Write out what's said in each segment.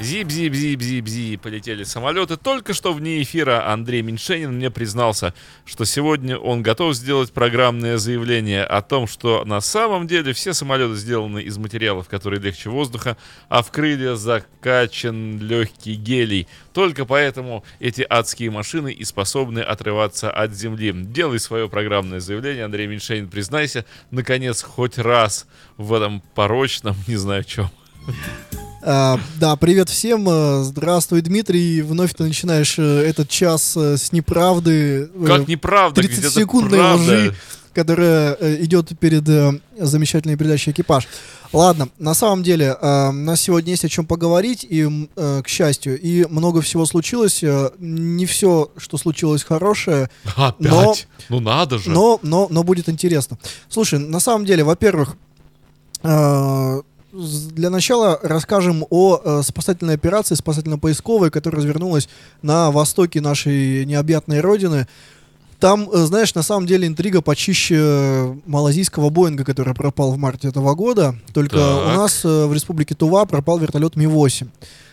Зип-зип-зип-зип-зип полетели самолеты. Только что вне эфира Андрей Меньшенин мне признался, что сегодня он готов сделать программное заявление о том, что на самом деле все самолеты сделаны из материалов, которые легче воздуха, а в крылья закачан легкий гелий. Только поэтому эти адские машины и способны отрываться от земли. Делай свое программное заявление, Андрей Меньшенин, признайся, наконец, хоть раз в этом порочном, не знаю чем. А, да, привет всем. э, Здравствуй, Дмитрий. Вновь ты начинаешь э, этот час э, с неправды. э, Как неправда, где-то 30-секундной правда. лжи, которая идет перед замечательной передачей «Экипаж». Ладно, на самом деле, э, у нас сегодня есть о чем поговорить, и, э, к счастью, и много всего случилось. э, Не все, что случилось, хорошее, Опять? Но- Ну надо же. но, но, но будет интересно. Слушай, на самом деле, во-первых, э, для начала расскажем о э, спасательной операции, спасательно-поисковой, которая развернулась на востоке нашей необъятной родины. Там, э, знаешь, на самом деле интрига почище э, малазийского Боинга, который пропал в марте этого года. Только Так. у нас э, в республике Тува пропал вертолет Ми-8.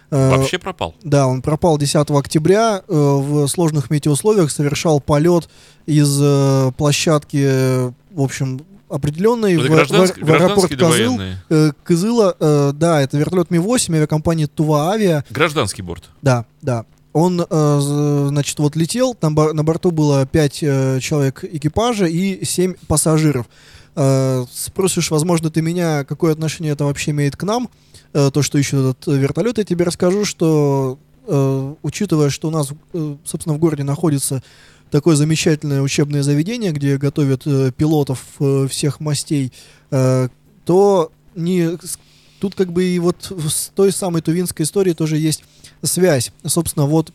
Э, Вообще пропал. да, он пропал 10 октября э, в сложных метеоусловиях, совершал полет из э, площадки, э, в общем, определенной Это в, гражданский, в- в аэропорт Козыл. Э, Кызыла, э, да, это вертолет Ми-8 авиакомпании Тува Авиа. Гражданский борт. Да, да. Он, э, значит, вот летел, там на борту было 5 человек экипажа и 7 пассажиров. Э, спросишь, возможно, ты меня, какое отношение это вообще имеет к нам, э, то, что ищет этот э, вертолет, я тебе расскажу, что, э, учитывая, что у нас, э, собственно, в городе находится такое замечательное учебное заведение, где готовят э, пилотов э, всех мастей, э, то не, тут как бы и вот с той самой тувинской истории тоже есть связь. Собственно, вот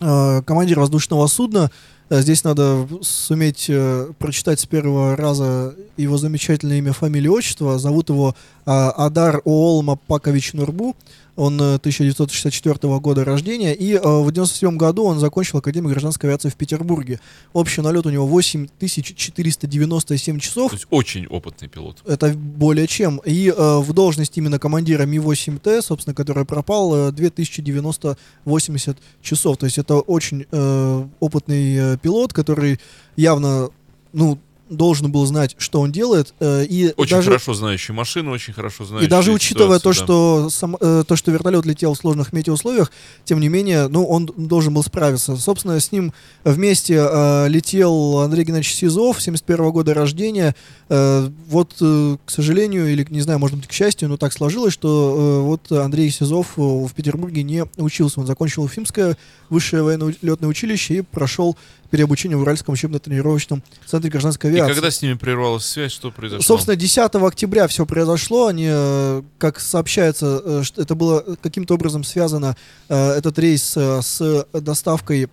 э, командир воздушного судна, э, здесь надо суметь э, прочитать с первого раза его замечательное имя, фамилию, отчество. Зовут его э, Адар Оолма Пакович Нурбу. Он э, 1964 года рождения. И э, в 1997 году он закончил Академию гражданской авиации в Петербурге. Общий налет у него 8497 часов. То есть очень опытный пилот. Это более чем. И э, в должность именно командира Ми-8Т, собственно, который пропал, э, 2090-80 часов. То есть это очень э, опытный э, пилот, который явно, ну, должен был знать, что он делает. э, и Очень даже, хорошо знающий машину, очень хорошо знающий и даже учитывая то, ситуацию, да. что, сам, э, то, что вертолет летел в сложных метеоусловиях, тем не менее, ну, он должен был справиться. Собственно, с ним вместе э, летел Андрей Геннадьевич Сизов, 71 года рождения. Э, вот, э, к сожалению, или, не знаю, может быть, к счастью, но так сложилось, что э, вот Андрей Сизов э, в Петербурге не учился. Он закончил Уфимское высшее военно-летное училище и прошел переобучение в Уральском учебно-тренировочном центре гражданской И авиации. когда с ними прервалась связь, что произошло? Собственно, 10 октября все произошло. Они, э, как сообщается, э, это было каким-то образом связано, э, этот рейс с доставкой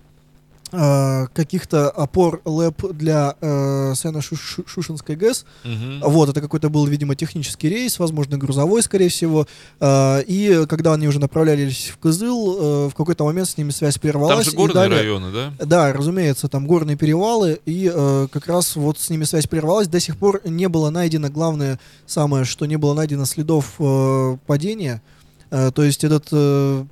э, каких-то опор ЛЭП для э, Сено-Шушинской ГЭС. Мгм. Вот, это какой-то был, видимо, технический рейс, возможно, грузовой, скорее всего. Э, и когда они уже направлялись в Кызыл, э, в какой-то момент с ними связь Там прервалась. же и горные далее- районы, да? да, разумеется, там горные перевалы, и э, как раз вот с ними связь прервалась. До сих пор не было найдено, главное самое, что не было найдено следов э, падения. Э, то есть этот э,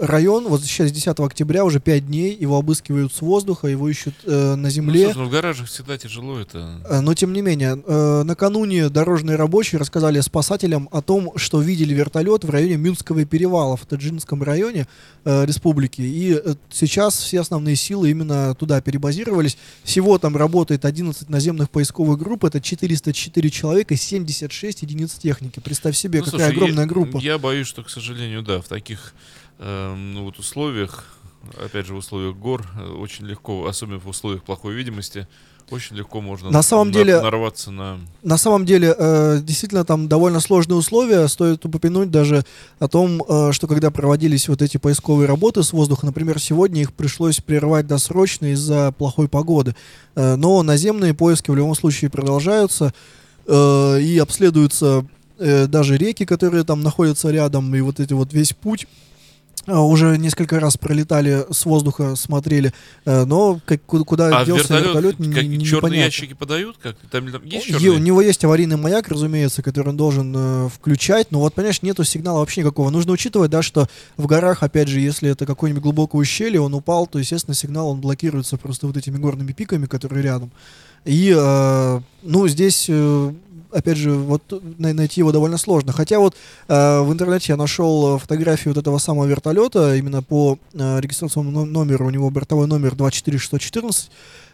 район, вот сейчас 10 октября, уже 5 дней, его обыскивают с воздуха, его ищут э, на Ну, земле. слушай, ну, в гаражах всегда тяжело это. Э, Но тем не менее, э, накануне дорожные рабочие рассказали спасателям о том, что видели вертолет в районе Мюнского перевала в Таджинском районе э, республики. И э, сейчас все основные силы именно туда перебазировались. Всего там работает 11 наземных поисковых групп, это 404 человека и 76 единиц техники. Представь себе, Ну, какая слушай, огромная я, группа. Я боюсь, что, к сожалению, да, в таких ну, вот условиях, опять же, в условиях гор, э, очень легко, особенно в условиях плохой видимости, очень легко можно На самом на- деле- нарваться на... На самом деле, э, действительно, там довольно сложные условия. Стоит упомянуть даже о том, э, что когда проводились вот эти поисковые работы с воздуха, например, сегодня их пришлось прервать досрочно из-за плохой погоды. Э, но наземные поиски в любом случае продолжаются э, и обследуются э, даже реки, которые там находятся рядом, и вот эти вот весь путь уже несколько раз пролетали с воздуха, смотрели, э, но как, куда, А делся вертолет, вертолет, не- как, не- черные непонятно. ящики подают? Как? Там, там есть черные? У него есть аварийный маяк, разумеется, который он должен э, включать, но вот, понимаешь, нету сигнала вообще никакого. Нужно учитывать, да, что в горах, опять же, если это какое-нибудь глубокое ущелье, он упал, то, естественно, сигнал, он блокируется просто вот этими горными пиками, которые рядом. И, э, ну, здесь... э, Опять же, вот на- найти его довольно сложно. Хотя вот э, в интернете я нашел э, фотографии вот этого самого вертолета, именно по э, регистрационному но- номеру, у него бортовой номер 24614.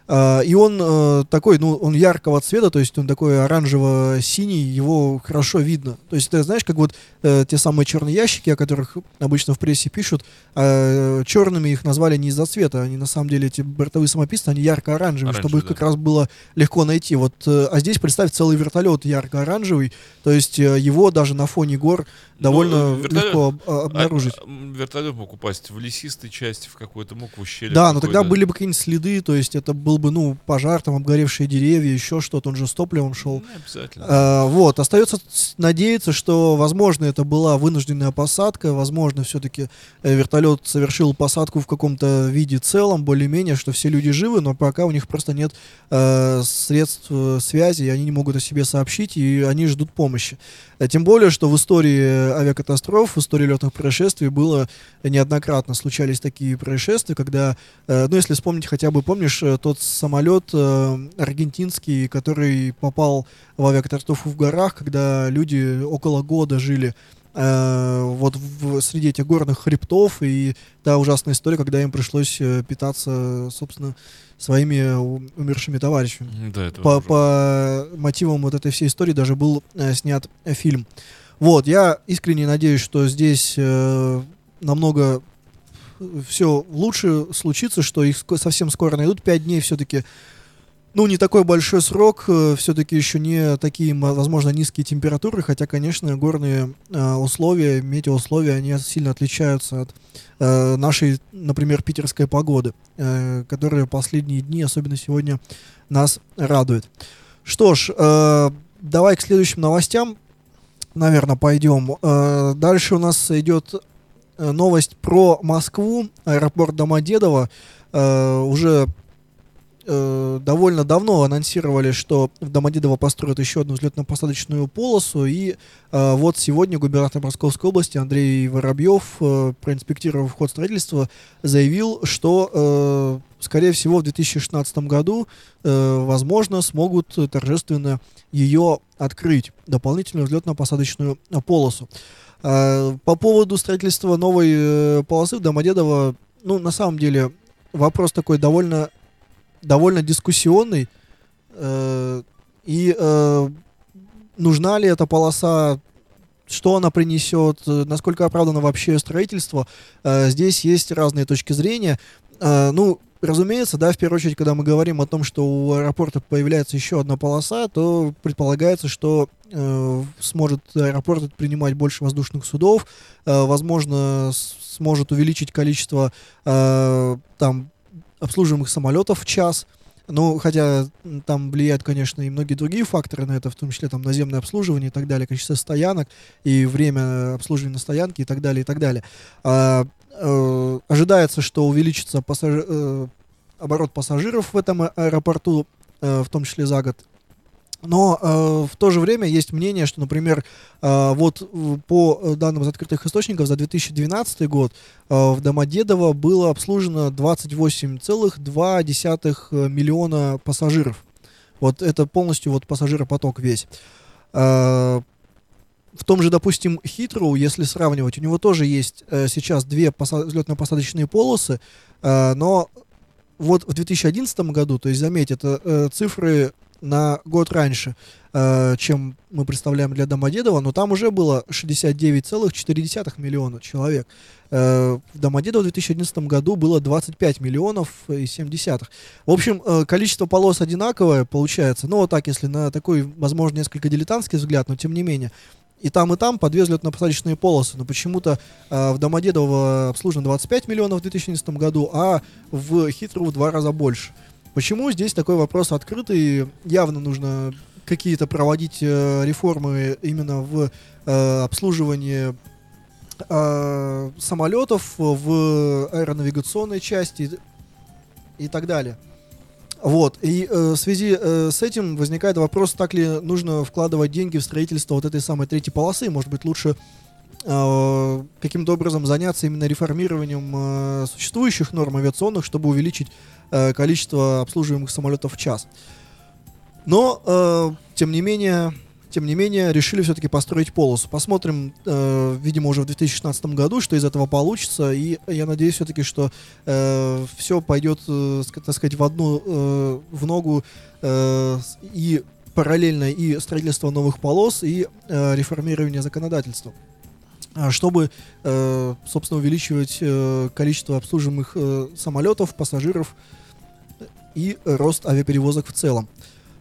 А, и он э, такой, ну, он яркого цвета, то есть он такой оранжево-синий, его хорошо видно. То есть, ты знаешь, как вот э, те самые черные ящики, о которых обычно в прессе пишут, э, черными их назвали не из-за цвета, они на самом деле, эти бортовые самописцы, они ярко-оранжевые, чтобы их Оранжевые, как раз было легко найти. Вот, э, а здесь, представь, целый вертолет ярко-оранжевый, то есть его даже на фоне гор довольно Ну, вертолет- легко а, обнаружить. А, вертолет мог упасть в лесистой части, в какой-то, мог в ущелье. Да, но тогда были бы какие-нибудь следы, то есть это был бы, ну, пожар, там, обгоревшие деревья, еще что-то, он же с топливом шел. Не обязательно. А, вот, остается надеяться, что, возможно, это была вынужденная посадка, возможно, все-таки вертолет совершил посадку в каком-то виде целом, более-менее, что все люди живы, но пока у них просто нет э, средств э, связи, и они не могут о себе сообщить, и они ждут помощи. Тем более, что в истории авиакатастроф, в истории летных происшествий было неоднократно случались такие происшествия, когда, э, ну, если вспомнить хотя бы, помнишь, э, тот самолет э, аргентинский, который попал в авиакатастрофу в горах, когда люди около года жили э, вот в, среди этих горных хребтов, и та ужасная история, когда им пришлось э, питаться, собственно, своими умершими товарищами. Да, это по, по мотивам вот этой всей истории даже был э, снят э, фильм. Вот, я искренне надеюсь, что здесь э, намного все лучше случится, что их совсем скоро найдут. Пять дней все-таки, ну, не такой большой срок, все-таки еще не такие, возможно, низкие температуры, хотя, конечно, горные э, условия, метеоусловия, они сильно отличаются от э, нашей, например, питерской погоды, э, которая последние дни, особенно сегодня, нас радует. Что ж, э, давай к следующим новостям, наверное, пойдем. Э, дальше у нас идет э, новость про Москву, аэропорт Домодедово. Э, уже э, довольно давно анонсировали, что в Домодедово построят еще одну взлетно-посадочную полосу, и э, вот сегодня губернатор Московской области Андрей Воробьев, э, проинспектировав ход строительства, заявил, что, э, скорее всего, в 2016 году, э, возможно, смогут торжественно ее открыть, дополнительную взлетно-посадочную э, полосу. Э, По поводу строительства новой э, полосы в Домодедово, ну, на самом деле, вопрос такой довольно, довольно дискуссионный. Э, И э, нужна ли эта полоса, что она принесет, насколько оправдано вообще строительство. Здесь есть разные точки зрения. Ну, разумеется, да, в первую очередь, когда мы говорим о том, что у аэропорта появляется еще одна полоса, то предполагается, что э, сможет аэропорт принимать больше воздушных судов, э, возможно, сможет увеличить количество э, там обслуживаемых самолетов в час. Ну, хотя там влияют, конечно, и многие другие факторы на это, в том числе там наземное обслуживание и так далее, количество стоянок и время обслуживания на стоянке и так далее, и так далее. А, э, ожидается, что увеличится пассажи- э, оборот пассажиров в этом а- аэропорту, э, в том числе за год. Но э, в то же время есть мнение, что, например, э, вот э, по э, данным из открытых источников за 2012 год э, в Домодедово было обслужено 28,2 миллиона пассажиров. Вот это полностью вот пассажиропоток весь. Э, в том же, допустим, Хитроу, если сравнивать, у него тоже есть э, сейчас две поса- взлетно-посадочные полосы, э, но вот в 2011 году, то есть, заметь, это э, цифры на год раньше, э, чем мы представляем для Домодедова, но там уже было 69,4 миллиона человек. Э, в Домодедово в 2011 году было 25 миллионов и 7 десятых. В общем, э, количество полос одинаковое получается. Ну, вот так, если на такой, возможно, несколько дилетантский взгляд, но тем не менее. И там, и там по две взлетно-посадочные полосы. Но почему-то э, в Домодедово обслужено 25 миллионов в 2011 году, а в Хитроу в два раза больше. Почему здесь такой вопрос открытый? Явно нужно какие-то проводить э, реформы именно в э, обслуживании э, самолетов, в аэронавигационной части и так далее. Вот, и э, в связи э, с этим возникает вопрос, так ли нужно вкладывать деньги в строительство вот этой самой третьей полосы. Может быть, лучше э, каким-то образом заняться именно реформированием э, существующих норм авиационных, чтобы увеличить э, количество обслуживаемых самолетов в час. Но, э, тем не менее, тем не менее, решили все-таки построить полосу. Посмотрим, э, видимо, уже в 2016 году, что из этого получится. И я надеюсь все-таки, что э, все пойдет, э, так сказать, в одну, э, в ногу э, и параллельно и строительство новых полос, и э, реформирование законодательства а, чтобы, э, собственно, увеличивать э, количество обслуживаемых э, самолетов, пассажиров и рост авиаперевозок в целом.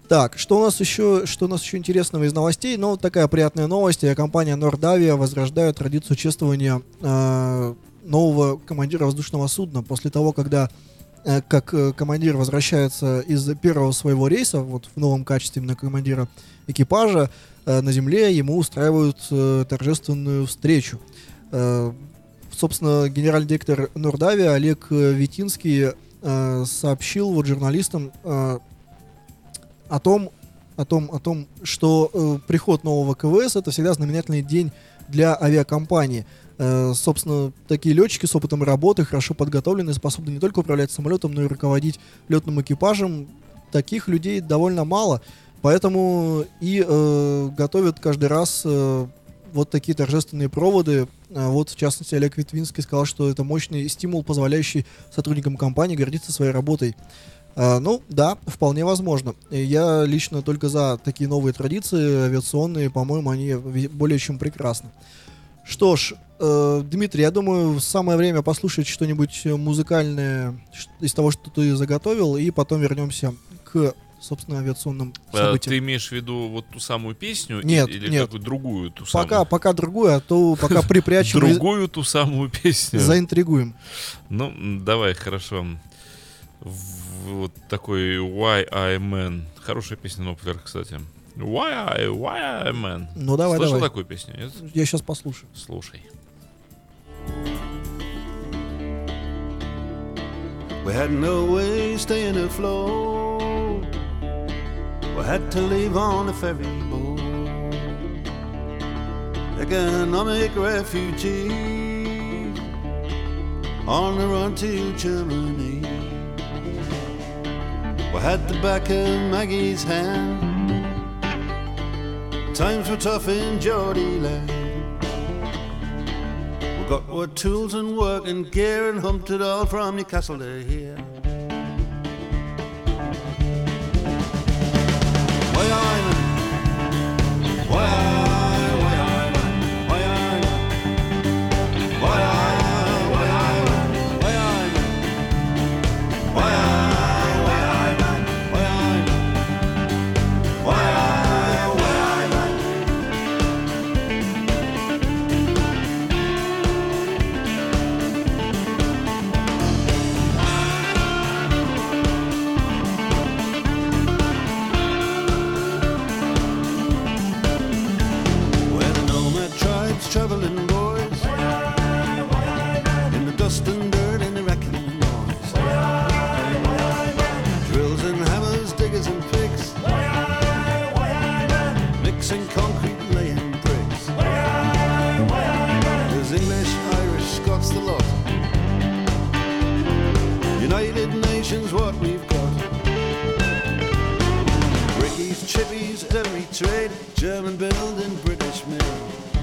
Так, что у нас еще, что у нас еще интересного из новостей? Ну, такая приятная новость. Компания Нордавия возрождает традицию чествования э, нового командира воздушного судна после того, когда э, как э, командир возвращается из первого своего рейса, вот в новом качестве именно командира экипажа, э, на земле ему устраивают э, торжественную встречу. Э, собственно, генеральный директор Нордавия Олег Витинский э, сообщил вот журналистам э, о том, о том, о том, что э, приход нового КВС это всегда знаменательный день для авиакомпании. Э, собственно, такие летчики с опытом работы, хорошо подготовленные, способны не только управлять самолетом, но и руководить летным экипажем. Таких людей довольно мало, поэтому и э, готовят каждый раз э, вот такие торжественные проводы. А вот, в частности, Олег Витвинский сказал, что это мощный стимул, позволяющий сотрудникам компании гордиться своей работой. А, ну, да, вполне возможно. Я лично только за такие новые традиции авиационные, по-моему, они более чем прекрасны. Что ж, э, Дмитрий, я думаю, самое время послушать что-нибудь музыкальное из того, что ты заготовил, и потом вернемся к собственно, авиационным а, событиям. Ты имеешь в виду вот ту самую песню нет, или нет. какую другую ту пока, самую? Пока другую, а то пока припрячем. Другую ту самую песню. Заинтригуем. Ну, давай, хорошо вот такой Why I Man. Хорошая песня Ноплер, кстати. Why I, why I Man. Ну давай, Слышал давай. такую песню? Нет? Я сейчас послушаю. Слушай. We had no way staying afloat. We had to leave on a ferry boat. Economic refugees on the run to Germany. We had the back of Maggie's hand. Times were tough in Geordie land. We got our tools and work and gear and humped it all from Newcastle to here. Every trade, German building, and British made.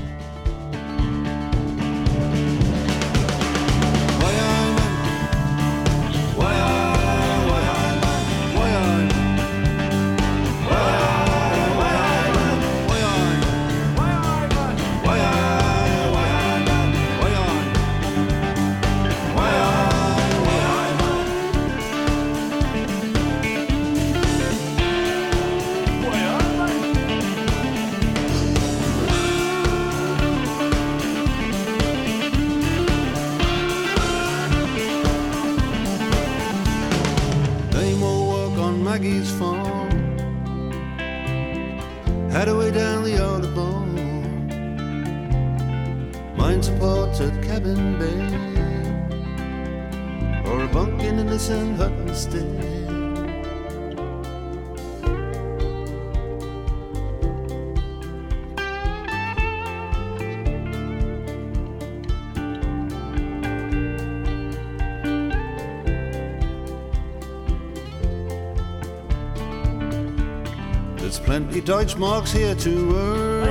Deutschmarks here to earn.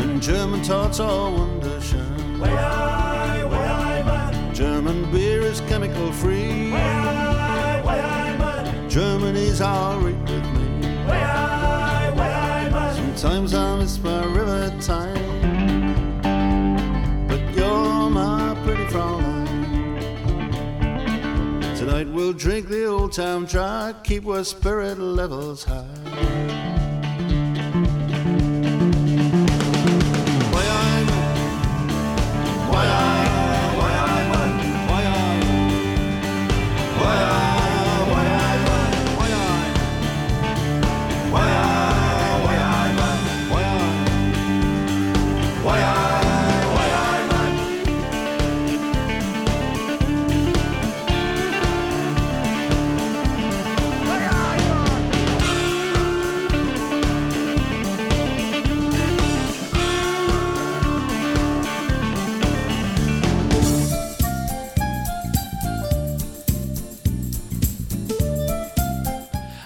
And German tarts are wunderschön. German beer is chemical free. Germany's alright with me. Sometimes I miss my we'll drink the old town dry, keep our spirit levels high.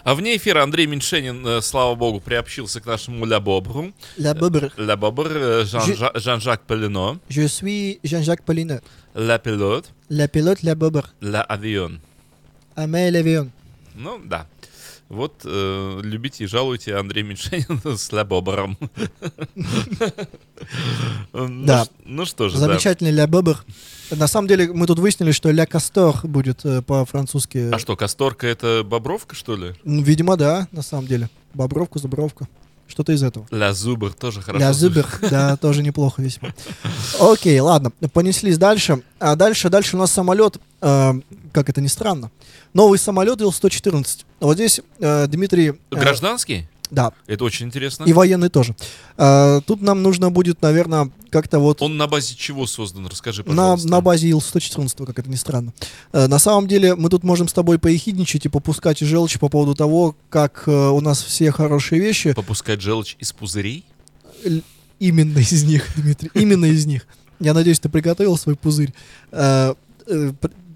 А вне эфира Андрей Меньшенин, э, слава богу, приобщился к нашему Ля Бобру. La Bobr. Ля Бобр, э, Жан- Жан-Жак Пелено, Je suis Jean-Jacques Paulinot. Ля Пилот, La pilote, la Bobr. Ля Авион. Амель Авион. Ну, да. Вот, э, любите и жалуйте Андрей Меньшенин с Ля Бобром. Ну Да. Ну что же. Замечательный Ля Бобр. На самом деле, мы тут выяснили, что Ля Кастор будет э, по-французски. А что, Касторка это Бобровка, что ли? Видимо, да, на самом деле. Бобровка, Зубровка. Что-то из этого. Ля Зубр тоже хорошо. Ля. Зубер, да, тоже неплохо весьма. Окей, ладно, понеслись дальше. А дальше, дальше у нас самолет, э, как это ни странно, новый самолет Ил-114. Вот здесь э, Дмитрий... э, Гражданский? Да, Это очень интересно. и военный тоже. Э, тут нам нужно будет, наверное, как-то вот... Он на базе чего создан? Расскажи, На, пожалуйста. на базе Ил-114, как это ни странно. Э, на самом деле, мы тут можем с тобой поехидничать и попускать желчь по поводу того, как э, у нас все хорошие вещи, Попускать желчь из пузырей? Л- именно из них, Дмитрий, именно из них. Я надеюсь, ты приготовил свой пузырь.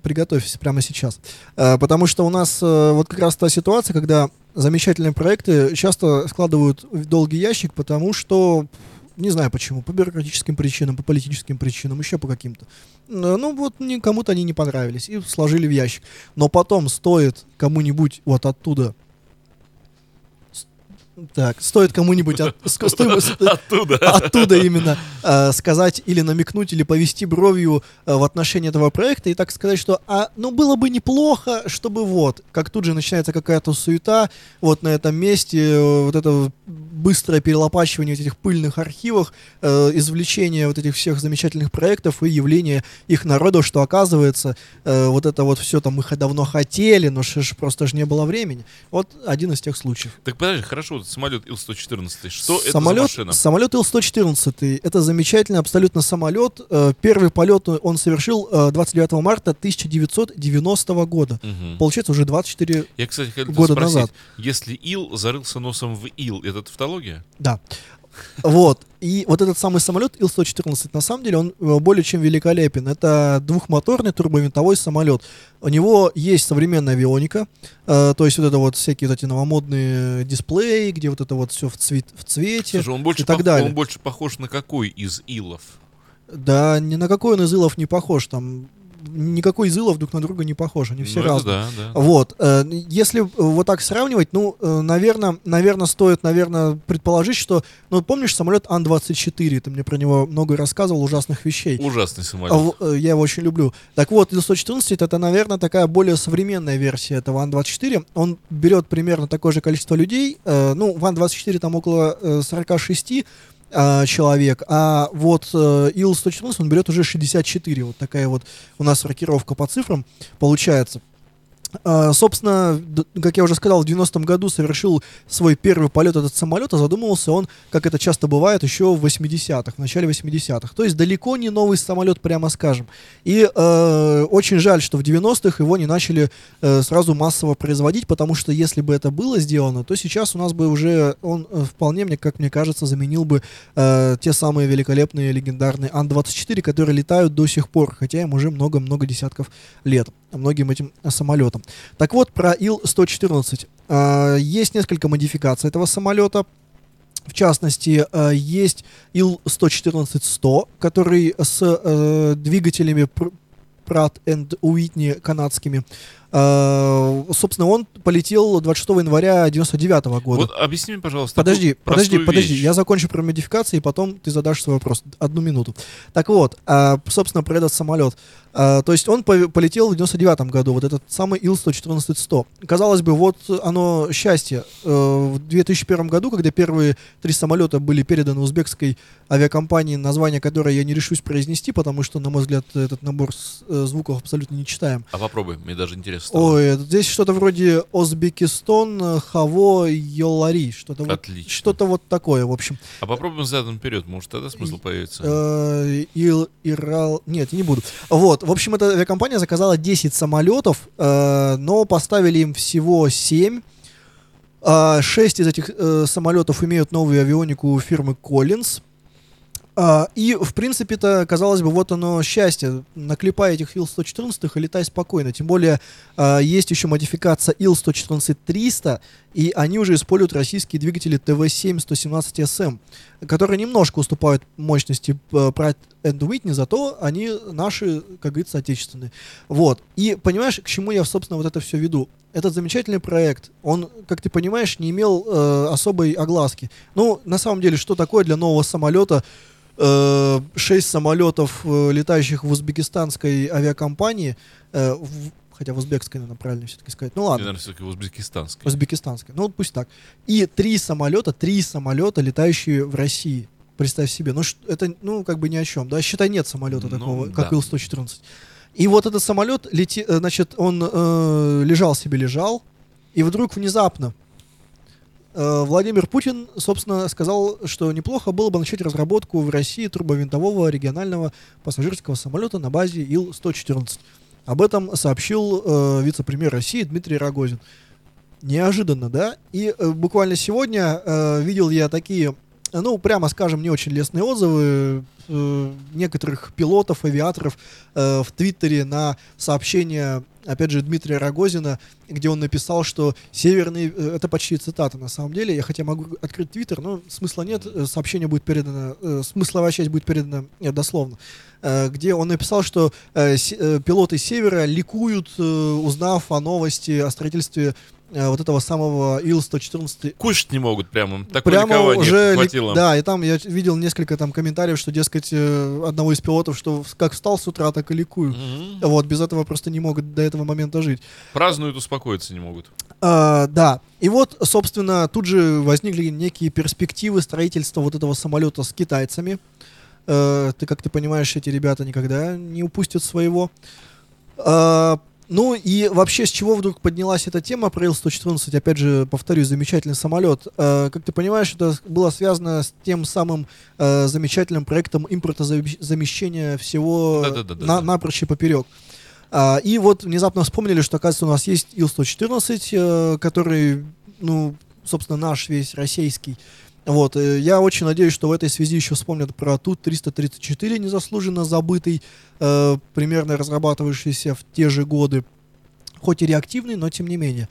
Пр- Приготовься прямо сейчас. Э, Потому что у нас э, вот как раз та ситуация, когда замечательные проекты часто складывают в долгий ящик, потому что не знаю почему, по бюрократическим причинам, по политическим причинам, еще по каким-то. Э, Ну вот кому-то они не понравились и сложили в ящик. Но потом стоит кому-нибудь вот оттуда так, стоит кому-нибудь от- Оттуда. оттуда именно э, сказать или намекнуть, или повести бровью э, в отношении этого проекта и так сказать, что а, ну было бы неплохо, чтобы вот, как тут же начинается какая-то суета, вот на этом месте, э, вот это быстрое перелопачивание этих пыльных архивах, э, извлечение вот этих всех замечательных проектов и явление их народу, что оказывается, э, вот это вот все там мы х- давно хотели, но ж просто же не было времени. Вот один из тех случаев. Так подожди, хорошо, вот самолет Ил-114. Что это за самолет, машина? Самолет Ил-114. Это замечательный абсолютно самолет. Э, Первый полет он совершил э, 29 марта 1990 года. Мгм. Получается, уже 24 Я, кстати, года спросить, назад. если Ил зарылся носом в Ил, это тавтология? Да. Вот. И вот этот самый самолет Ил-114, на самом деле, он э, более чем великолепен. Это двухмоторный турбовинтовой самолет. У него есть современная авионика, э, то есть вот это вот всякие вот эти новомодные дисплеи, где вот это вот все в, цвет, в цвете Слушай, он больше, и так пох- далее. он больше похож на какой из Илов? Да, ни на какой он из Илов не похож. Там никакой из Илов друг на друга не похож. Они все Ну, разные. да, да. Вот, э, если вот так сравнивать, ну, наверное, наверное, стоит, наверное, предположить, что, ну, помнишь самолет Ан-24, ты мне про него много рассказывал, ужасных вещей. Ужасный А самолет. в- э, Я его очень люблю. Так вот, Ил-114 это, наверное, такая более современная версия этого Ан-24. Он берет примерно такое же количество людей. э, ну, в Ан-24 там около э, 46 а, человек, а вот э, Ил-114 он берет уже 64. Вот такая вот у нас рокировка по цифрам получается. А, собственно, как я уже сказал, в 90-м году совершил свой первый полет этот самолет, а задумывался он, как это часто бывает, еще в 80-х, в начале 80-х. То есть далеко не новый самолет, прямо скажем. И э, очень жаль, что в 90-х его не начали э, сразу массово производить, потому что если бы это было сделано, то сейчас у нас бы уже он э, вполне, мне, как мне кажется, заменил бы э, те самые великолепные легендарные Ан-24, которые летают до сих пор, хотя им уже много-много десятков лет, многим этим э, самолетам. Так вот, про Ил-114. А, Есть несколько модификаций этого самолета. В частности, э, есть Ил-114-100, который с э, двигателями Pr- Pratt and Whitney канадскими. Э, Собственно, он полетел 26 января 99 года. Вот объясни мне, пожалуйста. Подожди, подожди, подожди. вещь. Я закончу про модификации, и потом ты задашь свой вопрос. Одну минуту. Так вот, а, собственно, про этот самолет. А, то есть он по- полетел в 99 году, вот этот самый Ил-114-100. Казалось бы, вот оно счастье. Э, В 2001 году, когда первые три самолета были переданы узбекской авиакомпании, название которой я не решусь произнести, потому что, на мой взгляд, этот набор э, звуков абсолютно не читаем. А попробуй, мне даже интересно стало. Ой, здесь что-то вроде Узбекистан, э, Хаво, Йолари, что-то вот, что-то вот такое, в общем. А попробуем задом вперед, может тогда смысл появится. Э, Ил, Ирал, нет, не буду. Вот, в общем, эта авиакомпания заказала 10 самолетов, э, но поставили им всего 7. А, Шесть из этих э, самолетов имеют новую авионику фирмы Collins. А, и, в принципе-то, казалось бы, вот оно счастье. Наклепай этих Ил-114 и летай спокойно. Тем более, а, есть еще модификация Ил-114-300, и они уже используют российские двигатели ТВ-7-117СМ, которые немножко уступают мощности э, Pratt and Whitney, зато они наши, как говорится, отечественные. Вот. И понимаешь, к чему я, собственно, вот это все веду? Этот замечательный проект, он, как ты понимаешь, не имел э, особой огласки. Ну, на самом деле, что такое для нового самолета э, самолетов, э, летающих в узбекистанской авиакомпании, э, в- хотя в узбекской, наверное, правильно все-таки сказать. Ну ладно, наверное, все-таки узбекистанский. узбекистанской. Ну вот пусть так. И три самолета, три самолета, летающие в России. Представь себе. Ну, это, ну, как бы ни о чем. Да, считай, нет самолета Ну, такого, да. как Ил-114. И вот этот самолет, лети, э, значит, он э, лежал себе, лежал, и вдруг внезапно э, Владимир Путин, собственно, сказал, что неплохо было бы начать разработку в России турбовинтового регионального пассажирского самолета на базе Ил-114. Об этом сообщил э, вице-премьер России Дмитрий Рогозин. Неожиданно, да? И э, буквально сегодня э, видел я такие, ну, прямо скажем, не очень лестные отзывы э, некоторых пилотов, авиаторов э, в Твиттере на сообщение, опять же, Дмитрия Рогозина, где он написал, что северный, э, это почти цитата на самом деле, я хотя могу открыть Твиттер, но смысла нет, э, сообщение будет передано, э, смысловая часть будет передана нет, дословно, э, где он написал, что э, се- э, пилоты севера ликуют, э, узнав о новости о строительстве э, вот этого самого Ил-114 Кушать не могут прямо. Такое Прямо уже, хватило. да, и там я видел несколько там комментариев, что, дескать, э, одного из пилотов, что как встал с утра, так и ликую. Мгм. Вот, без этого просто не могут до этого момента жить. Празднуют, успокоиться не могут. А, да. И вот, собственно, тут же возникли некие перспективы строительства вот этого самолета с китайцами. Э, ты, как ты понимаешь, эти ребята никогда не упустят своего. А, ну и вообще, с чего вдруг поднялась эта тема про Ил-114? Опять же, повторюсь, замечательный самолет. Э, как ты понимаешь, это было связано с тем самым э, замечательным проектом импортозамещения всего на, напрочь и поперек. А, и вот внезапно вспомнили, что, оказывается, у нас есть Ил-114, э, который, ну, собственно, наш весь российский. Вот, э, я очень надеюсь, что в этой связи еще вспомнят про Ту-334, незаслуженно забытый, э, примерно разрабатывающийся в те же годы, хоть и реактивный, но тем не менее.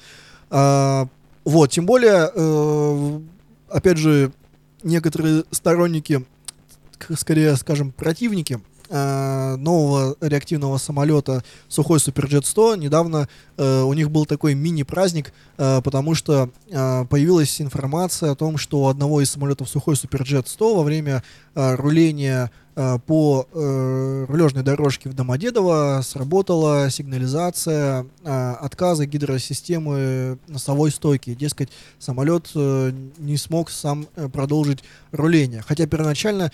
А, вот, тем более, э, опять же, некоторые сторонники, скорее, скажем, противники э, нового реактивного самолета Сухой Суперджет 100 недавно э, у них был такой мини-праздник, э, потому что э, появилась информация о том, что у одного из самолетов Сухой Суперджет 100 во время э, руления э, по э, рулежной дорожке в Домодедово сработала сигнализация э, отказа гидросистемы носовой стойки. Дескать, самолет э, не смог сам э, продолжить руление. Хотя первоначально,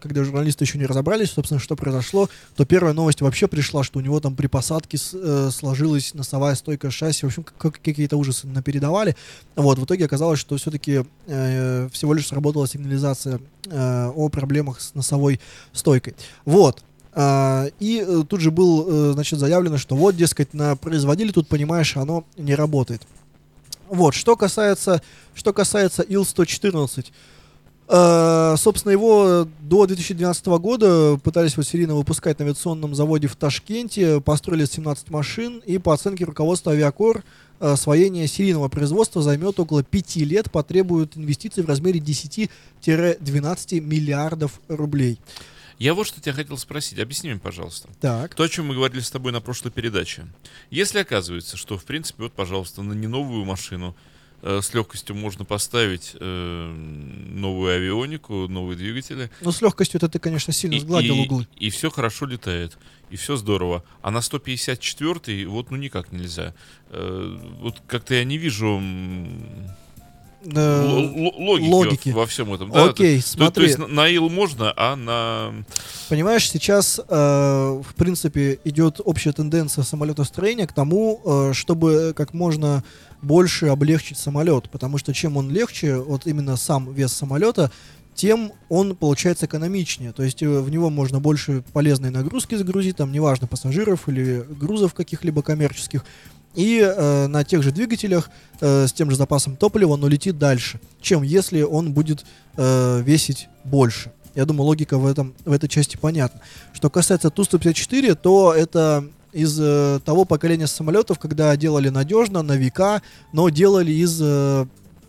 когда журналисты еще не разобрались, собственно, что произошло, то первая новость вообще пришла, что у него там при посадке с- э, сложилась носовая стойка шасси. В общем, как- как- какие-то ужасы напередавали. Вот, в итоге оказалось, что все-таки э, всего лишь сработала сигнализация э, о проблемах с носовой стойкой. Вот. А, и э, тут же был, э, значит, заявлено, что вот, дескать, на производили, тут, понимаешь, оно не работает. Вот, что касается, что касается Ил-114, э, собственно, его до 2012 года пытались вот серийно выпускать на авиационном заводе в Ташкенте, построили 17 машин, и по оценке руководства Авиакор, э, освоение серийного производства займет около 5 лет, потребует инвестиций в размере 10-12 миллиардов рублей. Я вот что тебя хотел спросить. Объясни мне, пожалуйста. Так. То, о чем мы говорили с тобой на прошлой передаче. Если оказывается, что, в принципе, вот, пожалуйста, на не новую машину э, с легкостью можно поставить э, новую авионику, новые двигатели. Ну, с легкостью это ты, конечно, сильно И, сгладил и- углы. и все хорошо летает. И все здорово. А на 154 вот ну никак нельзя. Э, вот как-то я не вижу л- логики, Э, логики. Во, во всем этом. Да, Окей, то, то смотри. есть на, на Ил можно, а на... Понимаешь, сейчас, э, в принципе, идет общая тенденция самолетостроения к тому, э, чтобы как можно больше облегчить самолет, потому что чем он легче, вот именно сам вес самолета, тем он получается экономичнее. То есть э, в него можно больше полезной нагрузки загрузить, там неважно пассажиров или грузов каких-либо коммерческих. И э, на тех же двигателях э, с тем же запасом топлива он улетит дальше, чем если он будет э, весить больше. Я думаю, логика в, этом, в этой части понятна. Что касается Ту-154, то это из э, того поколения самолетов, когда делали надежно, на века, но делали из... э,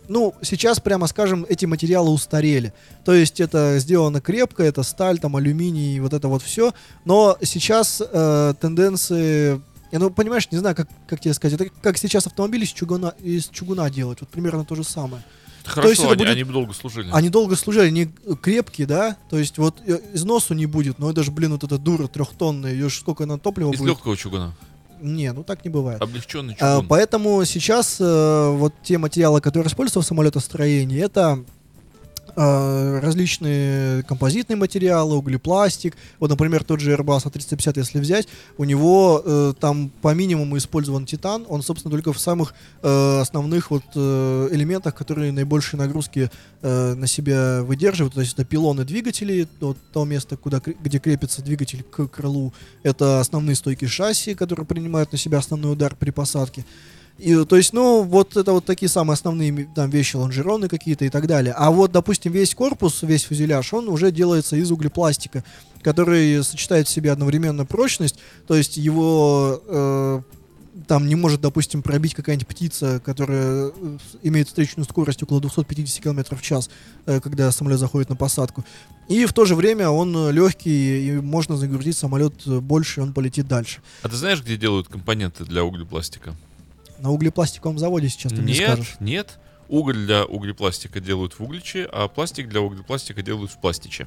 ну, сейчас, прямо скажем, эти материалы устарели. То есть это сделано крепко, это сталь, там, алюминий, вот это вот все. Но сейчас э, тенденции... Я, ну, понимаешь, не знаю, как, как тебе сказать. Это как сейчас автомобили из чугуна, из чугуна делают. Вот примерно то же самое. Хорошо, есть это они, будет- они бы долго служили. Они долго служили, они крепкие, да? То есть вот э, износу не будет, но это же, блин, вот эта дура трехтонная, ее ж сколько на топливо Из будет? легкого чугуна. Не, ну так не бывает. Облегченный А, чугун. поэтому сейчас э, вот те материалы, которые используются в самолетостроении, это различные композитные материалы, углепластик. Вот, например, тот же Airbus A350, если взять, у него э, там по минимуму использован титан. Он, собственно, только в самых э, основных вот э, элементах, которые наибольшие нагрузки э, на себя выдерживают. То есть это пилоны двигателей, вот то место, куда, где крепится двигатель к крылу. Это основные стойки шасси, которые принимают на себя основной удар при посадке. И, то есть, ну, вот это вот такие самые основные там вещи, лонжероны какие-то и так далее. А вот, допустим, весь корпус, весь фюзеляж, он уже делается из углепластика, который сочетает в себе одновременно прочность, то есть его э, там не может, допустим, пробить какая-нибудь птица, которая э, имеет встречную скорость около 250 км в час, э, когда самолет заходит на посадку. И в то же время он легкий, и можно загрузить самолет э, больше, и он полетит дальше. А ты знаешь, где делают компоненты для углепластика? На углепластиковом заводе сейчас ты мне Нет, скажешь. нет. Уголь для углепластика делают в угличе, а пластик для углепластика делают в пластиче.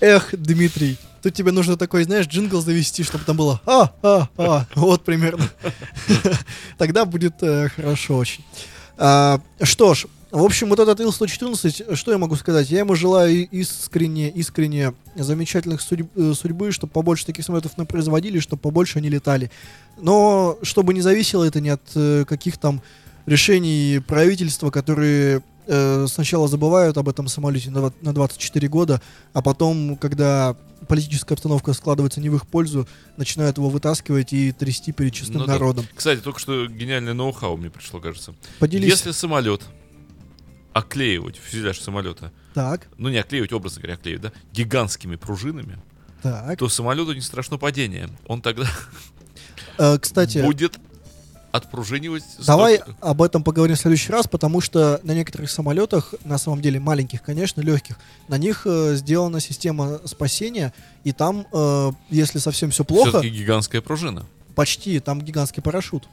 Эх, Дмитрий, тут тебе нужно такой, знаешь, джингл завести, чтобы там было а, а, а, вот примерно. Тогда будет э, хорошо очень. А, что ж, в общем, вот этот Ил-114, что я могу сказать? Я ему желаю искренне, искренне замечательных судеб- э, судьбы, чтобы побольше таких самолетов производили, чтобы побольше они летали. Но чтобы не зависело это ни от э, каких там решений правительства, которые э, сначала забывают об этом самолете на, на 24 года, а потом, когда политическая обстановка складывается не в их пользу, начинают его вытаскивать и трясти перед честным Ну да. народом. Кстати, только что гениальное ноу-хау мне пришло, кажется. Поделись. Если самолет оклеивать, фюзеляж самолета, Так, ну не оклеивать, образно говоря, оклеивать, да, гигантскими пружинами, так. то самолету не страшно падение. Он тогда Э, кстати, будет отпружинивать. Давай столько- об этом поговорим в следующий раз, потому что на некоторых самолетах, на самом деле маленьких, конечно, легких, на них э, сделана система спасения, и там, э, если совсем все плохо, Все-таки гигантская пружина. почти там гигантский парашют.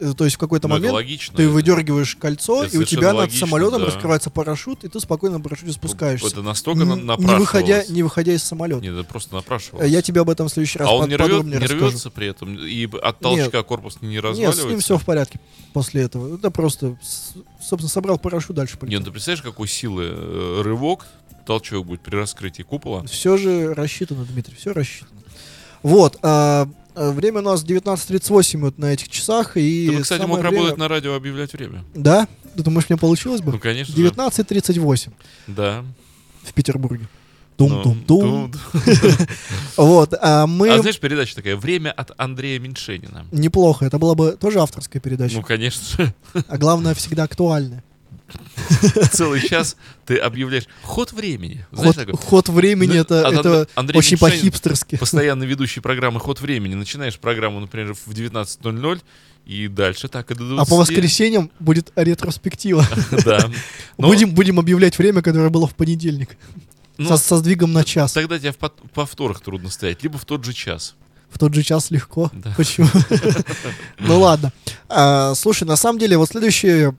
Э, то есть в какой-то Ну, момент логично. ты это- выдергиваешь кольцо, Это и у тебя над логично, самолетом да. раскрывается парашют, и ты спокойно на парашюте спускаешься. Это настолько на- Н- не, выходя, не выходя из самолета. Нет, это просто напрашивалось. Я тебе об этом в следующий раз а он под- не, рвет, подробнее не расскажу. рвется при этом? И от толчка корпус не Нет, разваливается? с ним все в порядке после этого. Это просто, собственно, собрал парашют, дальше полетел. Нет, ты представляешь, какой силы э, рывок, толчок будет при раскрытии купола? Все же рассчитано, Дмитрий, все рассчитано. Вот, а, время у нас 19.38 вот на этих часах. И Ты бы, кстати, мог время- работать на радио объявлять время. Да? Ты думаешь, мне получилось бы? Ну, конечно же. 19.38 Да. в Петербурге. Ну, Тум-тум-тум. тут- Вот, а мы... А знаешь, передача такая «Время от Андрея Меньшенина». Неплохо, это была бы тоже авторская передача. Ну, конечно. А главное, всегда актуальная. Целый час ты объявляешь ход времени. Знаешь, Ход, такой, ход времени Ну, это, а это Андрей очень по-хипстерски. постоянно ведущий программы «Ход времени». Начинаешь программу, например, в 19.00, и дальше так и до 20. А по воскресеньям будет ретроспектива. Да. Будем, будем объявлять время, которое было в понедельник. ну, со, со сдвигом на час. Тогда тебе в повторах трудно стоять, либо в тот же час. В тот же час легко. Да. Почему? Ну ладно. А, Слушай, на самом деле, вот следующая, э,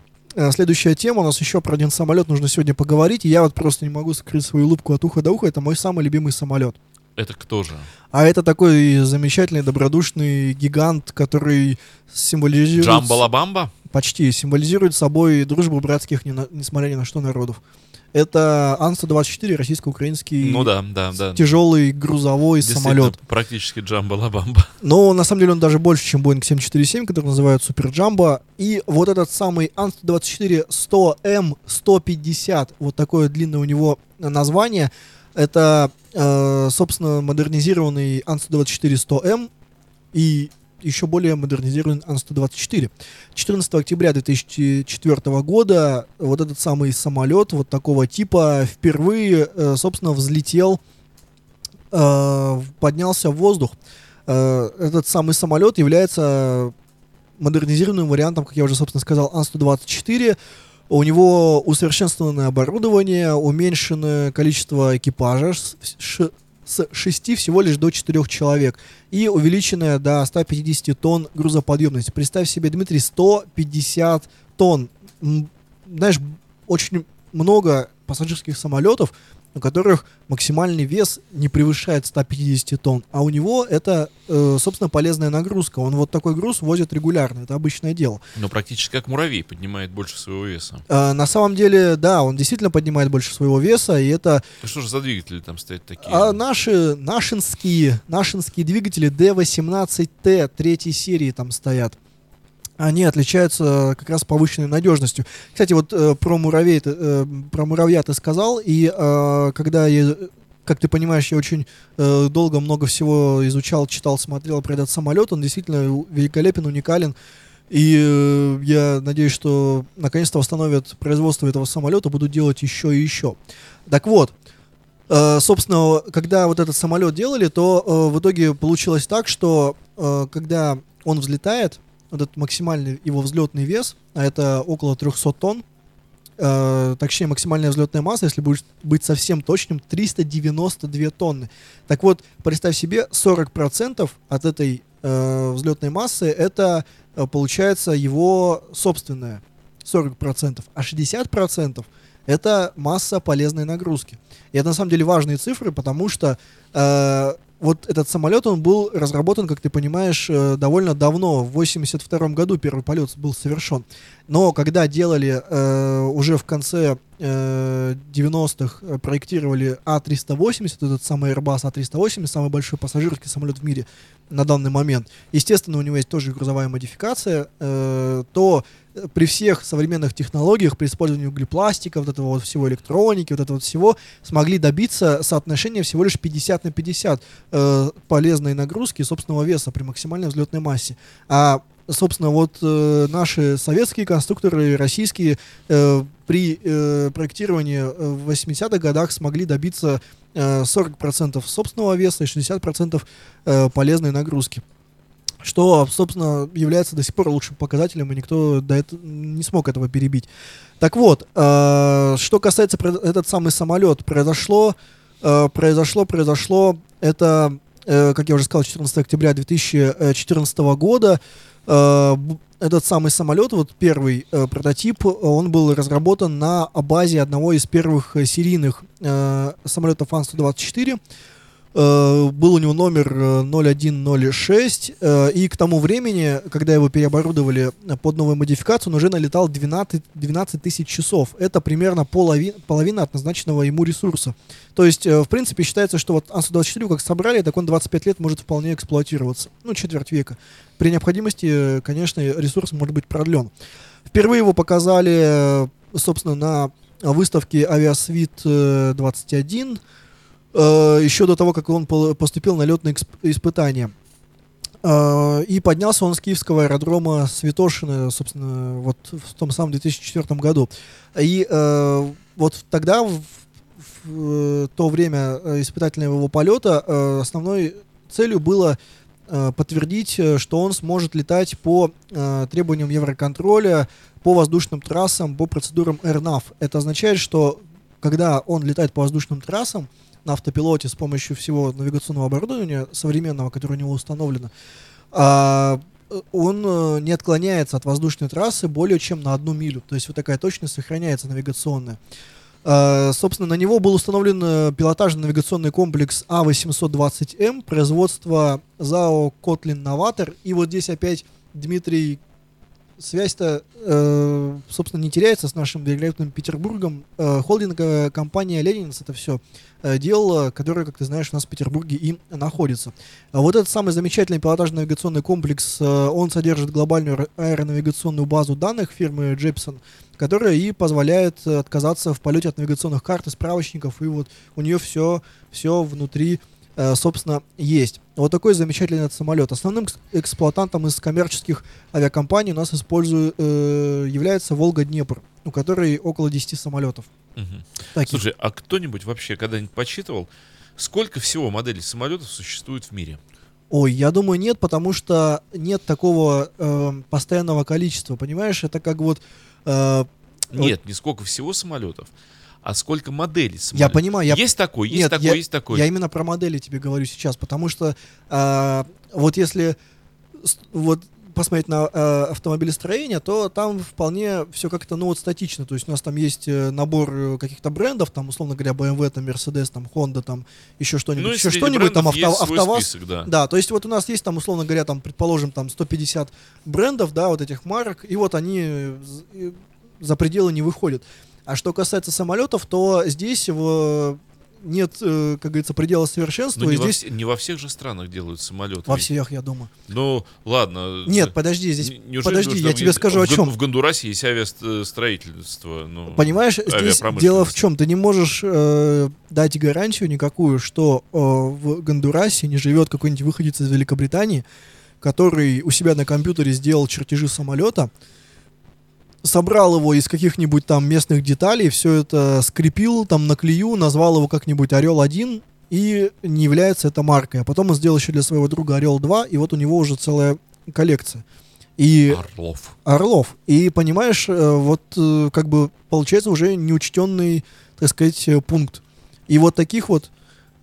следующая тема, у нас еще про один самолет нужно сегодня поговорить. И я вот просто не могу скрыть свою улыбку от уха до уха. Это мой самый любимый самолет. Это кто же? А это такой замечательный, добродушный гигант, который символизирует... Джамбалабамба? Почти. Символизирует собой дружбу братских, несмотря ни на что, народов. Это Ан-124, российско-украинский Ну да, да, да. тяжелый грузовой самолет. Практически Джамбалабамба. Но на самом деле он даже больше, чем Boeing 747, который называют Супер Джамбо. И вот этот самый Ан-124 100М 150, вот такое длинное у него название, это, э, собственно, модернизированный Ан-124 100М и еще более модернизированный Ан-124. 14 октября 2004 года вот этот самый самолет вот такого типа впервые, э, собственно, взлетел, э, поднялся в воздух. Э, этот самый самолет является модернизированным вариантом, как я уже, собственно, сказал, Ан-124. У него усовершенствованное оборудование, уменьшенное количество экипажа с, ш- с 6 всего лишь до 4 человек и увеличенная до 150 тонн грузоподъемность. Представь себе, Дмитрий, 150 тонн. Знаешь, очень много пассажирских самолетов, у которых максимальный вес не превышает 150 тонн, а у него это, э, собственно, полезная нагрузка. Он вот такой груз возит регулярно, это обычное дело. Но практически как муравей поднимает больше своего веса. Э, на самом деле, да, он действительно поднимает больше своего веса, и это Ну что же за двигатели там стоят такие? а наши нашинские, нашинские двигатели D18T третьей серии там стоят. Они отличаются как раз повышенной надежностью. Кстати, вот э, про муравей, ты, э, про муравья ты сказал, и э, когда я, как ты понимаешь, я очень э, долго много всего изучал, читал, смотрел про этот самолет, он действительно великолепен, уникален. И э, я надеюсь, что наконец-то восстановят производство этого самолета, будут делать еще и еще. Так вот, э, собственно, когда вот этот самолет делали, то э, в итоге получилось так, что э, когда он взлетает, этот максимальный его взлетный вес, а это около 300 тонн, э, точнее максимальная взлетная масса, если будешь быть совсем точным, 392 тонны. Так вот, представь себе, 40% от этой э, взлетной массы это э, получается его собственная. 40%. А 60% это масса полезной нагрузки. И это на самом деле важные цифры, потому что э, вот этот самолет, он был разработан, как ты понимаешь, э, довольно давно. В 82 году первый полет был совершен. Но когда делали э, уже в конце э, 90-х, э, проектировали А380, этот самый Airbus А380, самый большой пассажирский самолет в мире на данный момент. Естественно, у него есть тоже грузовая модификация, э, то э, при всех современных технологиях, при использовании углепластика, вот этого вот всего электроники, вот этого вот всего, смогли добиться соотношения всего лишь 50 на 50 э, полезной нагрузки собственного веса при максимальной взлетной массе. А собственно, вот э, наши советские конструкторы, российские, э, при э, проектировании э, в 80-х годах смогли добиться э, 40% собственного веса и 60% э, полезной нагрузки. Что, собственно, является до сих пор лучшим показателем, и никто до этого не смог этого перебить. Так вот, э, что касается про этот самый самолет, произошло, э, произошло, произошло, это, э, как я уже сказал, 14 октября 2014 года, Э, б- Этот самый самолет, вот первый э, прототип, он был разработан на базе одного из первых э, серийных э, самолетов Ан-124. Э, был у него номер э, 0106, э, и к тому времени, когда его переоборудовали э, под новую модификацию, он уже налетал 12, 12 тысяч часов. Это примерно полови- половина от назначенного ему ресурса. То есть, э, в принципе, считается, что вот Ан-124 как собрали, так он 25 лет может вполне эксплуатироваться. Ну, четверть века. При необходимости, э, конечно, ресурс может быть продлен. Впервые его показали, э, собственно, на выставке Авиасвит э, 21, э, еще до того, как он поступил на летные испытания. Э, И поднялся он с киевского аэродрома Святошина, собственно, вот в том самом 2004 году. И э, вот тогда, в, в, то время испытательного его полета, основной целью было подтвердить, что он сможет летать по требованиям Евроконтроля, по воздушным трассам, по процедурам AirNav. Это означает, что когда он летает по воздушным трассам на автопилоте с помощью всего навигационного оборудования современного, которое у него установлено, а, он э, не отклоняется от воздушной трассы более чем на одну милю. То есть вот такая точность сохраняется навигационная. А, собственно, на него был установлен э, пилотажный навигационный комплекс А820М производства ЗАО Kotlin Novator. И вот здесь опять Дмитрий связь-то, э, собственно, не теряется с нашим великолепным Петербургом. Э, холдинговая компания Ленинс это все э, делала, которая, как ты знаешь, у нас в Петербурге и находится. А вот этот самый замечательный пилотажный навигационный комплекс, э, он содержит глобальную аэро- аэронавигационную базу данных фирмы Джепсон, которая и позволяет э, отказаться в полете от навигационных карт и справочников, и вот у нее все, все внутри э, собственно, есть. Вот такой замечательный этот самолет. Основным экс- эксплуатантом из коммерческих авиакомпаний у нас использует, э, является Волга-Днепр, у которой около 10 самолетов. Таких. Слушай, а кто-нибудь вообще когда-нибудь подсчитывал, сколько всего моделей самолетов существует в мире? Ой, я думаю, нет, потому что нет такого э, постоянного количества, понимаешь? Это как вот... э, Нет, не сколько всего самолетов, а сколько моделей самолетов. я понимаю, я Есть такой, есть Нет, такой, я- есть такой. Я именно про модели тебе говорю сейчас, потому что а, вот если вот посмотреть на э, автомобилестроение, то там вполне все как-то, ну вот статично. То есть у нас там есть э, набор э, каких-то брендов, там, условно говоря, BMW, там, Mercedes, там, Honda, там, еще что-нибудь, Ну, еще что-нибудь, там, авто, АвтоВАЗ. список, да. Да, то есть вот у нас есть там, условно говоря, там, предположим, там 150 брендов, да, вот этих марок, и вот они э, э, за пределы не выходят. А что касается самолетов, то здесь в- нет, э, как говорится, предела совершенства, Но и не, во здесь все- не во всех же странах делают самолеты. во ведь. всех, я думаю. Ну, ладно. Нет, э, подожди, здесь, не- неужели подожди, я тебе скажу о в Гон- чем. В Гондурасе есть авиастроительство. Ну, Понимаешь, здесь дело в чем? Ты не можешь э, дать гарантию никакую, что э, в Гондурасе не живет какой-нибудь выходец из Великобритании, который у себя на компьютере сделал чертежи самолета, собрал его из каких-нибудь там местных деталей, все это скрепил там на клею, назвал его как-нибудь Орел-1, и не является это маркой. А потом он сделал еще для своего друга Орел-2, и вот у него уже целая коллекция. И Орлов. Орлов. И понимаешь, э, вот э, как бы получается уже неучтенный, так сказать, э, пункт. И вот таких вот,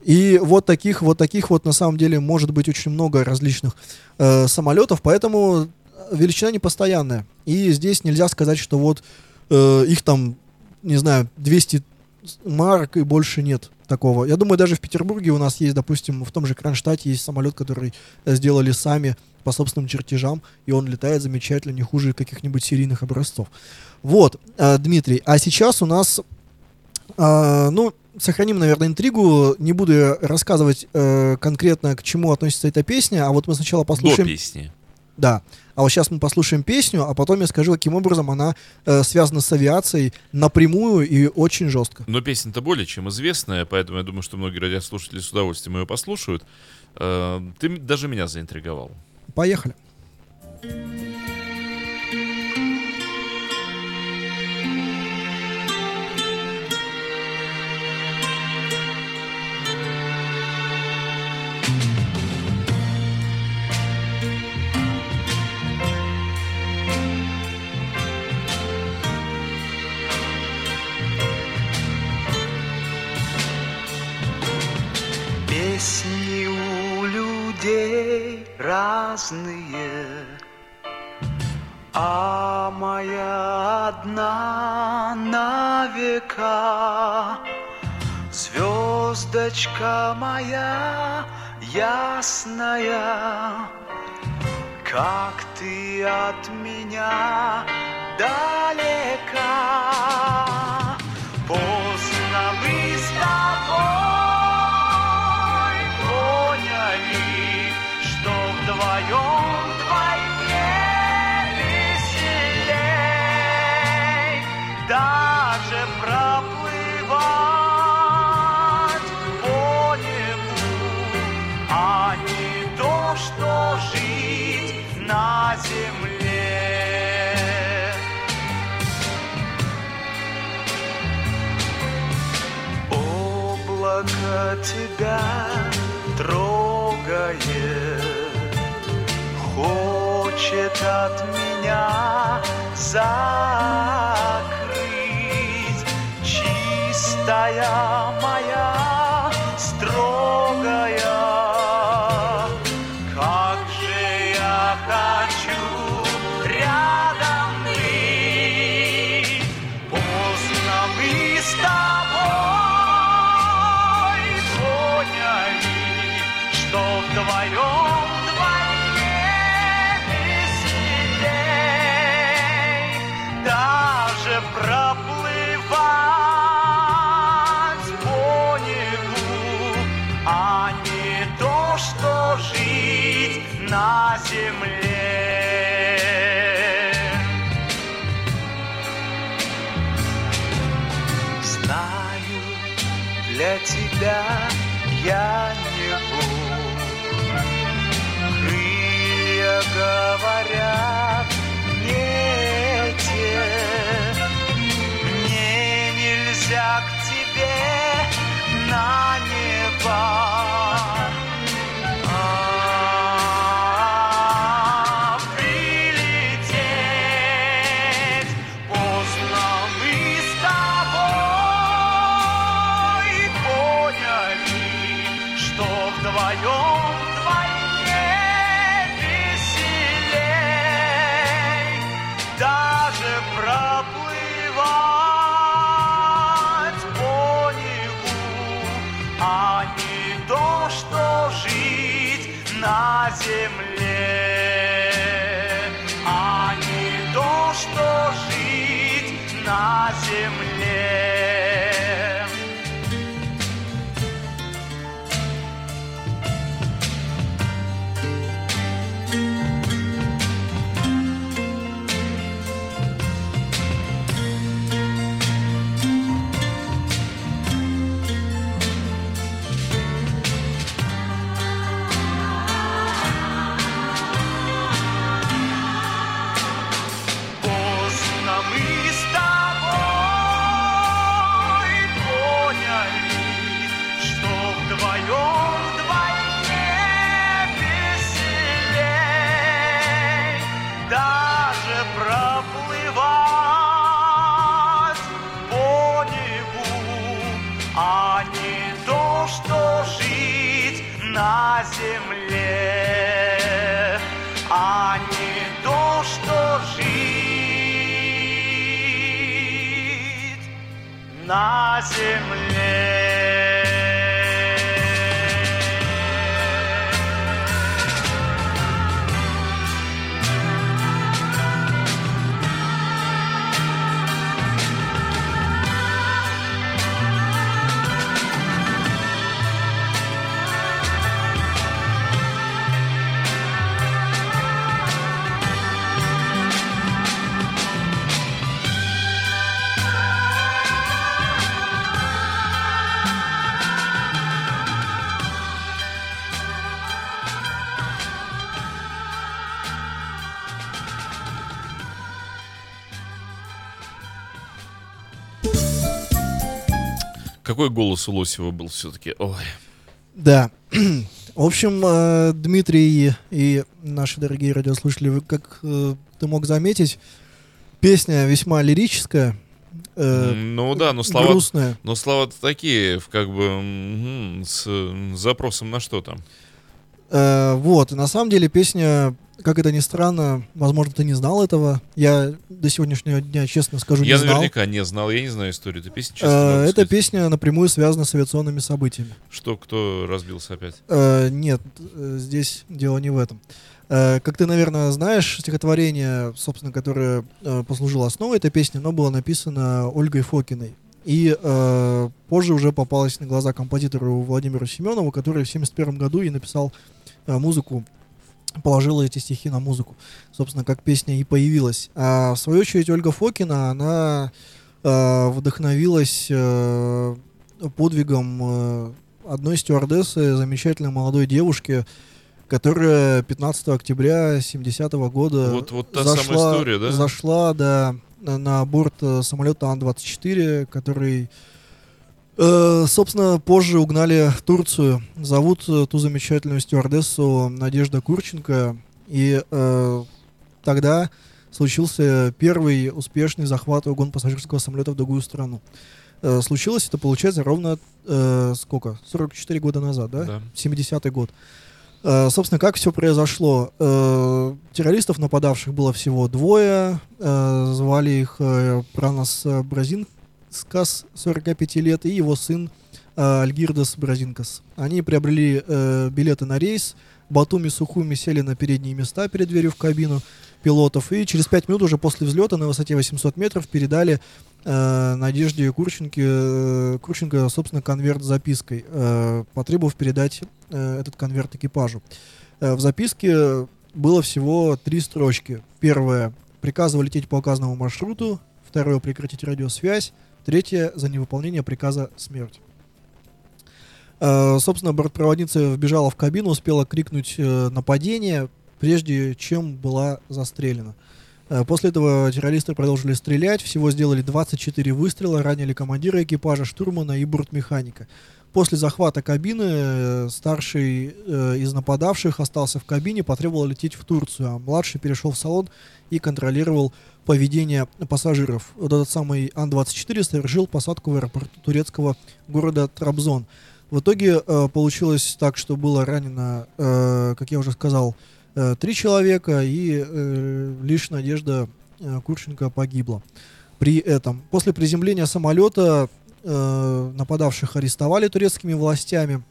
и вот таких, вот таких вот на самом деле может быть очень много различных э, самолетов, поэтому величина непостоянная. И здесь нельзя сказать, что вот э, их там, не знаю, 200 марок и больше нет такого. Я думаю, даже в Петербурге у нас есть, допустим, в том же Кронштадте есть самолет, который э, сделали сами по собственным чертежам, и он летает замечательно, не хуже каких-нибудь серийных образцов. Вот, э, Дмитрий, а сейчас у нас, э, ну, сохраним, наверное, интригу, не буду рассказывать э, конкретно, к чему относится эта песня, а вот мы сначала До послушаем... песни. Да. А вот сейчас мы послушаем песню, а потом я скажу, каким образом она э, связана с авиацией напрямую и очень жестко. Но песня-то более чем известная, поэтому я думаю, что многие радиослушатели с удовольствием ее послушают. Э, Ты даже меня заинтриговал. Поехали. Песни у людей разные, А моя одна на века Звездочка моя ясная. Как ты от меня далека? Поздно тебя трогает, хочет от меня закрыть. Чистая моя, строгая, тебя я Какой голос у Лосева был все-таки? Ой. Да. В общем, э, Дмитрий и наши дорогие радиослушатели, как э, ты мог заметить, песня весьма лирическая, э, Ну да, но слова, грустная. но слова такие, как бы с запросом на что там. Вот, на самом деле песня как это ни странно, возможно, ты не знал этого. Я до сегодняшнего дня, честно скажу, Я не знал. наверняка не знал, я не знаю историю этой песни, честно Э, Эта песня напрямую связана с авиационными событиями. Что, кто разбился опять? Э, нет, э, здесь дело не в этом. Э, как ты, наверное, знаешь, стихотворение, собственно, которое э, послужило основой этой песни, оно было написано Ольгой Фокиной. И э, позже уже попалось на глаза композитору Владимиру Семенову, который в 1971 году и написал э, музыку, положил эти стихи на музыку. Собственно, как песня и появилась. А в свою очередь Ольга Фокина, она э, вдохновилась э, подвигом э, одной стюардессы, замечательной молодой девушки, которая 15 октября 70-го года Вот- вот та самая зашла, история, да? зашла да, на, борт э, самолета Ан-24, который, собственно, позже угнали в Турцию. Зовут э, ту замечательную стюардессу Надежда Курченко. И э, тогда случился первый успешный захват и угон пассажирского самолета в другую страну. Э, случилось это, получается, ровно э, сколько? 44 года назад, да? Да. 70-й год. Э, собственно, как все произошло? Э, террористов, нападавших, было всего двое. Э, звали их э, Пранос э, Бразинскас, 45 лет, и его сын э, Альгирдас Бразинкас. Они приобрели э, билеты на рейс. Батуми Сухуми сели на передние места перед дверью в кабину пилотов. И через 5 минут уже после взлета на высоте 800 метров передали э, Надежде Курченко, э, Курченко, собственно, конверт с запиской, э, потребовав передать э, этот конверт экипажу. Э, в записке было всего три строчки. Первое — приказывал лететь по указанному маршруту. Второе — прекратить радиосвязь. Третье — за невыполнение приказа смерть. Э, собственно, бортпроводница вбежала в кабину, успела крикнуть э, нападение, прежде чем была застрелена. Э, После этого террористы продолжили стрелять, всего сделали 24 выстрела, ранили командира экипажа, штурмана и бортмеханика. После захвата кабины э, старший э, из нападавших остался в кабине, потребовал лететь в Турцию, а младший перешел в салон и контролировал поведение пассажиров. Вот этот самый Ан-24 совершил посадку в аэропорту турецкого города Трабзон. В итоге э, получилось так, что было ранено, э, как я уже сказал, э, три человека, и э, лишь Надежда э, Курченко погибла. При этом после приземления самолета э, нападавших арестовали турецкими властями.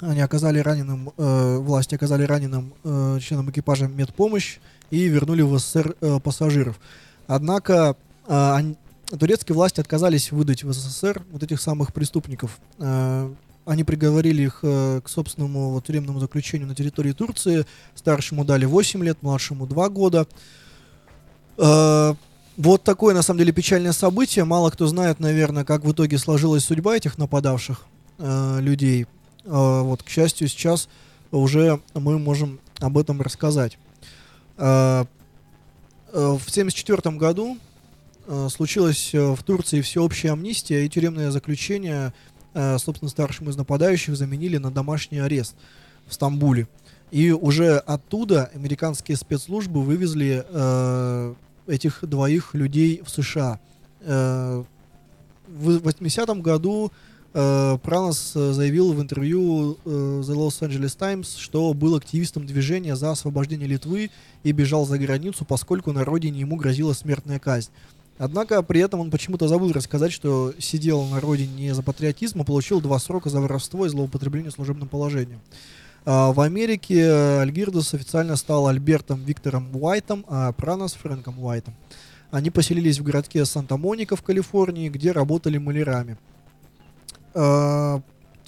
Они оказали раненым, э, власти оказали раненым э, членам экипажа медпомощь и вернули в СССР э, пассажиров. Однако э, они- турецкие власти отказались выдать в СССР вот этих самых преступников. Э, они приговорили их э, к собственному вот, тюремному заключению на территории Турции. Старшему дали 8 лет, младшему 2 года. Э, вот такое, на самом деле, печальное событие. Мало кто знает, наверное, как в итоге сложилась судьба этих нападавших э, людей. Э, вот, к счастью, сейчас уже мы можем об этом рассказать. Э, э, в 1974 году э, случилась э, в Турции всеобщая амнистия и тюремное заключение, э, собственно, старшим из нападающих заменили на домашний арест в Стамбуле. И уже оттуда американские спецслужбы вывезли э, этих двоих людей в США. Э, в 80-м году э, Пранос э, заявил в интервью The Los Angeles Times, что был активистом движения за освобождение Литвы и бежал за границу, поскольку на родине ему грозила смертная казнь. Однако при этом он почему-то забыл рассказать, что сидел на родине не за патриотизм, а получил два срока за воровство и злоупотребление служебным положением. А, В Америке Альгирдос официально стал Альбертом Виктором Уайтом, а Пранос Фрэнком Уайтом. Они поселились в городке Санта-Моника в Калифорнии, где работали малярами. А,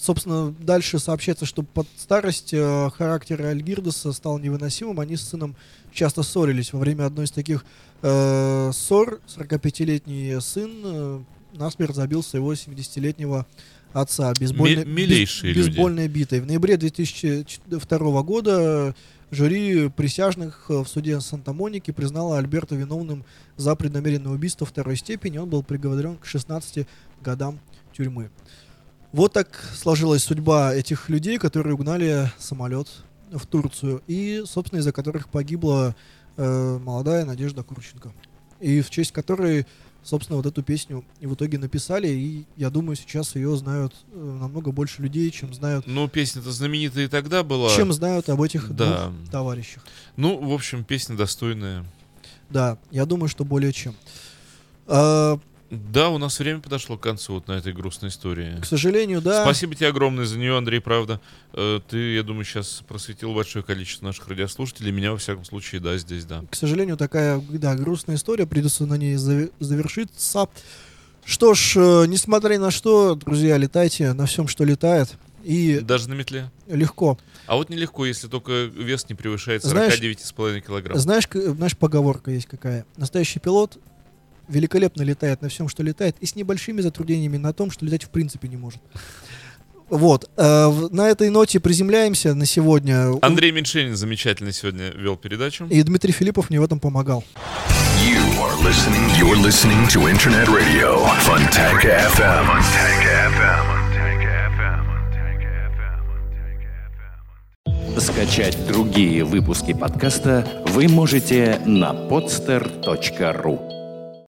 Собственно, дальше сообщается, что под старость э, характер Альгирдоса стал невыносимым. Они с сыном часто ссорились. Во время одной из таких э, ссор 45-летний сын э, насмерть забил своего 70-летнего отца. Бейсбольной- Ми- милейшие бейс- люди. бейсбольной битой. В ноябре 2002 года жюри присяжных э, в суде Санта-Моники признало Альберта виновным за преднамеренное убийство второй степени. Он был приговорен к 16 годам тюрьмы. Вот так сложилась судьба этих людей, которые угнали самолет в Турцию и, собственно, из-за которых погибла э, молодая Надежда Курченко. И в честь которой собственно, вот эту песню и в итоге написали, и я думаю, сейчас ее знают э, намного больше людей, чем знают, Ну, песня-то знаменитая и тогда была. чем знают об этих Да. двух товарищах. Ну, в общем, песня достойная. Да, я думаю, что более чем. А, Да, у нас время подошло к концу вот на этой грустной истории. к сожалению, да. Спасибо тебе огромное за нее, Андрей, правда. Э, Ты, я думаю, сейчас просветил большое количество наших радиослушателей. Меня, во всяком случае, да, здесь, да. К сожалению, такая, да, грустная история, придется на ней заве- завершиться. Что ж, э, несмотря на что, друзья, летайте на всем, что летает. И Даже на метле. легко. А вот нелегко, если только вес не превышает Знаешь, 49,5 килограмм. Знаешь, знаешь, поговорка есть какая? Настоящий пилот великолепно летает на всем, что летает, и с небольшими затруднениями на том, что летать в принципе не может. Вот. э, в- на этой ноте приземляемся на сегодня. Андрей Меньшенин замечательно сегодня вел передачу. И Дмитрий Филиппов мне в этом помогал. You are listening. You're listening to Internet Radio, Funtank FM. Fontanka FM. Fontanka FM. Fontanka FM. Fontanka FM. Скачать другие выпуски подкаста вы можете на podster.ru.